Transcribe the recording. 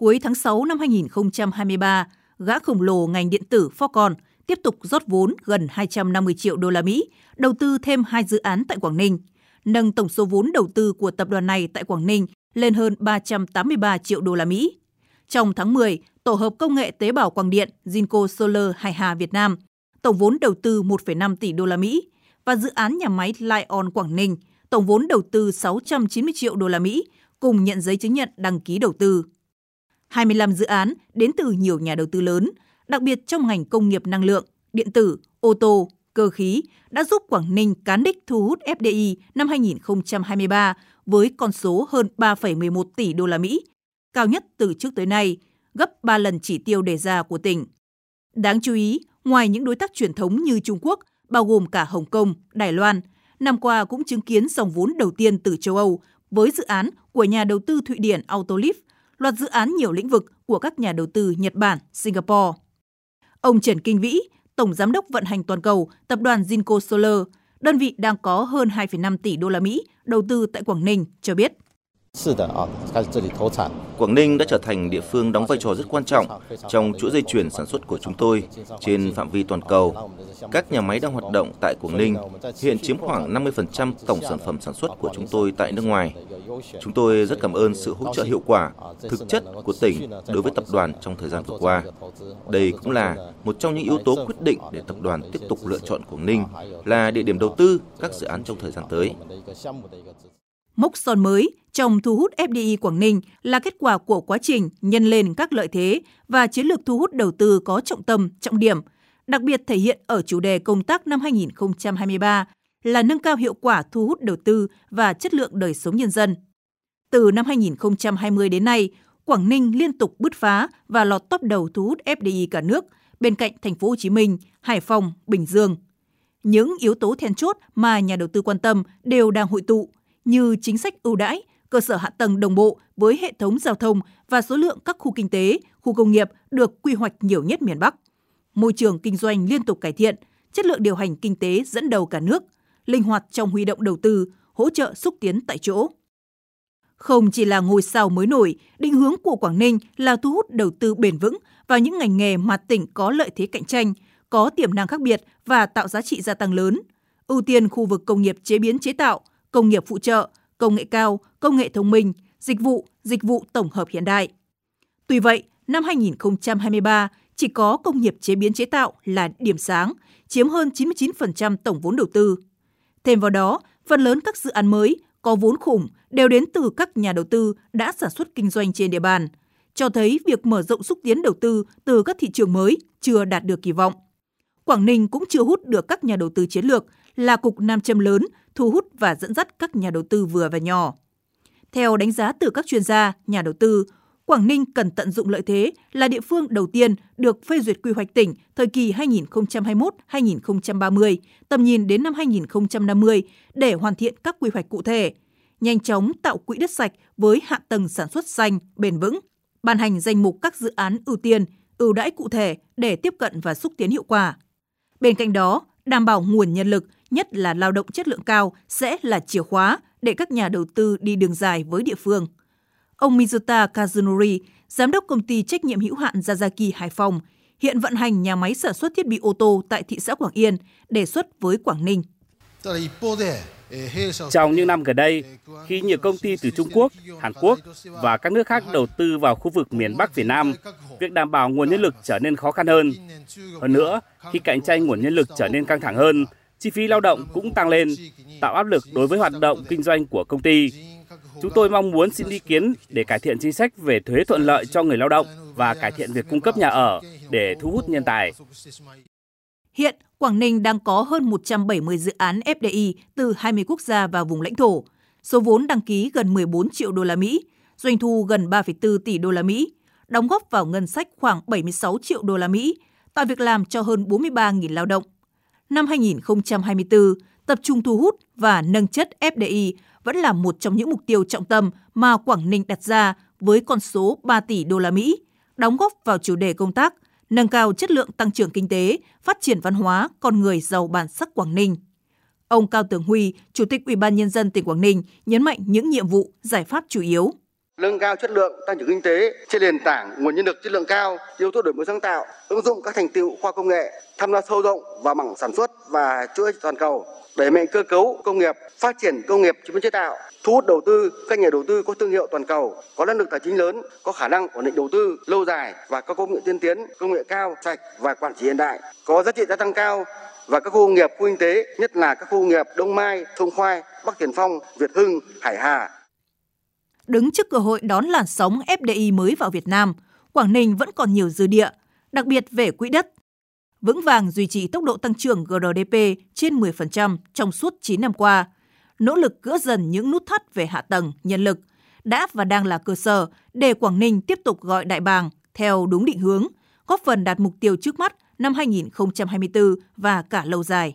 Cuối tháng 6 năm 2023, gã khổng lồ ngành điện tử Foxconn tiếp tục rót vốn gần 250 triệu đô la Mỹ, đầu tư thêm hai dự án tại Quảng Ninh, nâng tổng số vốn đầu tư của tập đoàn này tại Quảng Ninh lên hơn 383 triệu đô la Mỹ. Trong tháng 10, tổ hợp công nghệ tế bào quang điện Jinko Solar Hải Hà Việt Nam, tổng vốn đầu tư 1,5 tỷ đô la Mỹ và dự án nhà máy Lion Quảng Ninh, tổng vốn đầu tư 690 triệu đô la Mỹ cùng nhận giấy chứng nhận đăng ký đầu tư. 25 dự án đến từ nhiều nhà đầu tư lớn, đặc biệt trong ngành công nghiệp năng lượng, điện tử, ô tô, cơ khí đã giúp Quảng Ninh cán đích thu hút FDI năm 2023 với con số hơn 3,11 tỷ đô la Mỹ, cao nhất từ trước tới nay, gấp 3 lần chỉ tiêu đề ra của tỉnh. Đáng chú ý, ngoài những đối tác truyền thống như Trung Quốc, bao gồm cả Hồng Kông, Đài Loan, năm qua cũng chứng kiến dòng vốn đầu tiên từ châu Âu với dự án của nhà đầu tư Thụy Điển Autolift loạt dự án nhiều lĩnh vực của các nhà đầu tư Nhật Bản, Singapore. Ông Trần Kinh Vĩ, Tổng Giám đốc vận hành toàn cầu Tập đoàn Jinko Solar, đơn vị đang có hơn 2,5 tỷ đô la Mỹ đầu tư tại Quảng Ninh, cho biết. Quảng Ninh đã trở thành địa phương đóng vai trò rất quan trọng trong chuỗi dây chuyển sản xuất của chúng tôi trên phạm vi toàn cầu. Các nhà máy đang hoạt động tại Quảng Ninh hiện chiếm khoảng 50% tổng sản phẩm sản xuất của chúng tôi tại nước ngoài. Chúng tôi rất cảm ơn sự hỗ trợ hiệu quả, thực chất của tỉnh đối với tập đoàn trong thời gian vừa qua. Đây cũng là một trong những yếu tố quyết định để tập đoàn tiếp tục lựa chọn Quảng Ninh là địa điểm đầu tư các dự án trong thời gian tới. Mốc son mới trong thu hút FDI Quảng Ninh là kết quả của quá trình nhân lên các lợi thế và chiến lược thu hút đầu tư có trọng tâm, trọng điểm, đặc biệt thể hiện ở chủ đề công tác năm 2023 là nâng cao hiệu quả thu hút đầu tư và chất lượng đời sống nhân dân. Từ năm 2020 đến nay, Quảng Ninh liên tục bứt phá và lọt top đầu thu hút FDI cả nước bên cạnh thành phố Hồ Chí Minh, Hải Phòng, Bình Dương. Những yếu tố then chốt mà nhà đầu tư quan tâm đều đang hội tụ như chính sách ưu đãi, cơ sở hạ tầng đồng bộ với hệ thống giao thông và số lượng các khu kinh tế, khu công nghiệp được quy hoạch nhiều nhất miền Bắc. Môi trường kinh doanh liên tục cải thiện, chất lượng điều hành kinh tế dẫn đầu cả nước, linh hoạt trong huy động đầu tư, hỗ trợ xúc tiến tại chỗ. Không chỉ là ngôi sao mới nổi, định hướng của Quảng Ninh là thu hút đầu tư bền vững vào những ngành nghề mà tỉnh có lợi thế cạnh tranh, có tiềm năng khác biệt và tạo giá trị gia tăng lớn. Ưu tiên khu vực công nghiệp chế biến chế tạo, công nghiệp phụ trợ, công nghệ cao, công nghệ thông minh, dịch vụ, dịch vụ tổng hợp hiện đại. Tuy vậy, năm 2023 chỉ có công nghiệp chế biến chế tạo là điểm sáng, chiếm hơn 99% tổng vốn đầu tư. Thêm vào đó, phần lớn các dự án mới có vốn khủng đều đến từ các nhà đầu tư đã sản xuất kinh doanh trên địa bàn, cho thấy việc mở rộng xúc tiến đầu tư từ các thị trường mới chưa đạt được kỳ vọng. Quảng Ninh cũng chưa hút được các nhà đầu tư chiến lược là cục nam châm lớn thu hút và dẫn dắt các nhà đầu tư vừa và nhỏ. Theo đánh giá từ các chuyên gia, nhà đầu tư, Quảng Ninh cần tận dụng lợi thế là địa phương đầu tiên được phê duyệt quy hoạch tỉnh thời kỳ 2021-2030, tầm nhìn đến năm 2050 để hoàn thiện các quy hoạch cụ thể, nhanh chóng tạo quỹ đất sạch với hạ tầng sản xuất xanh, bền vững, ban hành danh mục các dự án ưu tiên, ưu đãi cụ thể để tiếp cận và xúc tiến hiệu quả. Bên cạnh đó, đảm bảo nguồn nhân lực, nhất là lao động chất lượng cao sẽ là chìa khóa để các nhà đầu tư đi đường dài với địa phương. Ông Mizuta Kazunori, giám đốc công ty trách nhiệm hữu hạn Yazaki Hải Phòng, hiện vận hành nhà máy sản xuất thiết bị ô tô tại thị xã Quảng Yên, đề xuất với Quảng Ninh. Trong những năm gần đây, khi nhiều công ty từ Trung Quốc, Hàn Quốc và các nước khác đầu tư vào khu vực miền Bắc Việt Nam, việc đảm bảo nguồn nhân lực trở nên khó khăn hơn. Hơn nữa, khi cạnh tranh nguồn nhân lực trở nên căng thẳng hơn, chi phí lao động cũng tăng lên, tạo áp lực đối với hoạt động kinh doanh của công ty. Chúng tôi mong muốn xin ý kiến để cải thiện chính sách về thuế thuận lợi cho người lao động và cải thiện việc cung cấp nhà ở để thu hút nhân tài. Hiện, Quảng Ninh đang có hơn 170 dự án FDI từ 20 quốc gia và vùng lãnh thổ. Số vốn đăng ký gần 14 triệu đô la Mỹ, doanh thu gần 3,4 tỷ đô la Mỹ, đóng góp vào ngân sách khoảng 76 triệu đô la Mỹ, tạo việc làm cho hơn 43.000 lao động. Năm 2024, tập trung thu hút và nâng chất FDI vẫn là một trong những mục tiêu trọng tâm mà Quảng Ninh đặt ra với con số 3 tỷ đô la Mỹ, đóng góp vào chủ đề công tác nâng cao chất lượng tăng trưởng kinh tế, phát triển văn hóa, con người giàu bản sắc Quảng Ninh. Ông Cao Tường Huy, Chủ tịch Ủy ban nhân dân tỉnh Quảng Ninh nhấn mạnh những nhiệm vụ, giải pháp chủ yếu nâng cao chất lượng tăng trưởng kinh tế trên nền tảng nguồn nhân lực chất lượng cao, yếu tố đổi mới sáng tạo, ứng dụng các thành tựu khoa công nghệ, tham gia sâu rộng vào mảng sản xuất và chuỗi toàn cầu, đẩy mạnh cơ cấu công nghiệp, phát triển công nghiệp chế biến chế tạo, thu hút đầu tư các nhà đầu tư có thương hiệu toàn cầu, có năng lực tài chính lớn, có khả năng ổn định đầu tư lâu dài và có công nghệ tiên tiến, công nghệ cao, sạch và quản trị hiện đại, có giá trị gia tăng cao và các khu công nghiệp, khu kinh tế, nhất là các khu công nghiệp Đông Mai, Thông Khoai, Bắc Tiền Phong, Việt Hưng, Hải Hà. Đứng trước cơ hội đón làn sóng FDI mới vào Việt Nam, Quảng Ninh vẫn còn nhiều dư địa, đặc biệt về quỹ đất. Vững vàng duy trì tốc độ tăng trưởng GDP trên 10% trong suốt 9 năm qua, nỗ lực gỡ dần những nút thắt về hạ tầng, nhân lực, đã và đang là cơ sở để Quảng Ninh tiếp tục gọi đại bàng theo đúng định hướng, góp phần đạt mục tiêu trước mắt năm 2024 và cả lâu dài.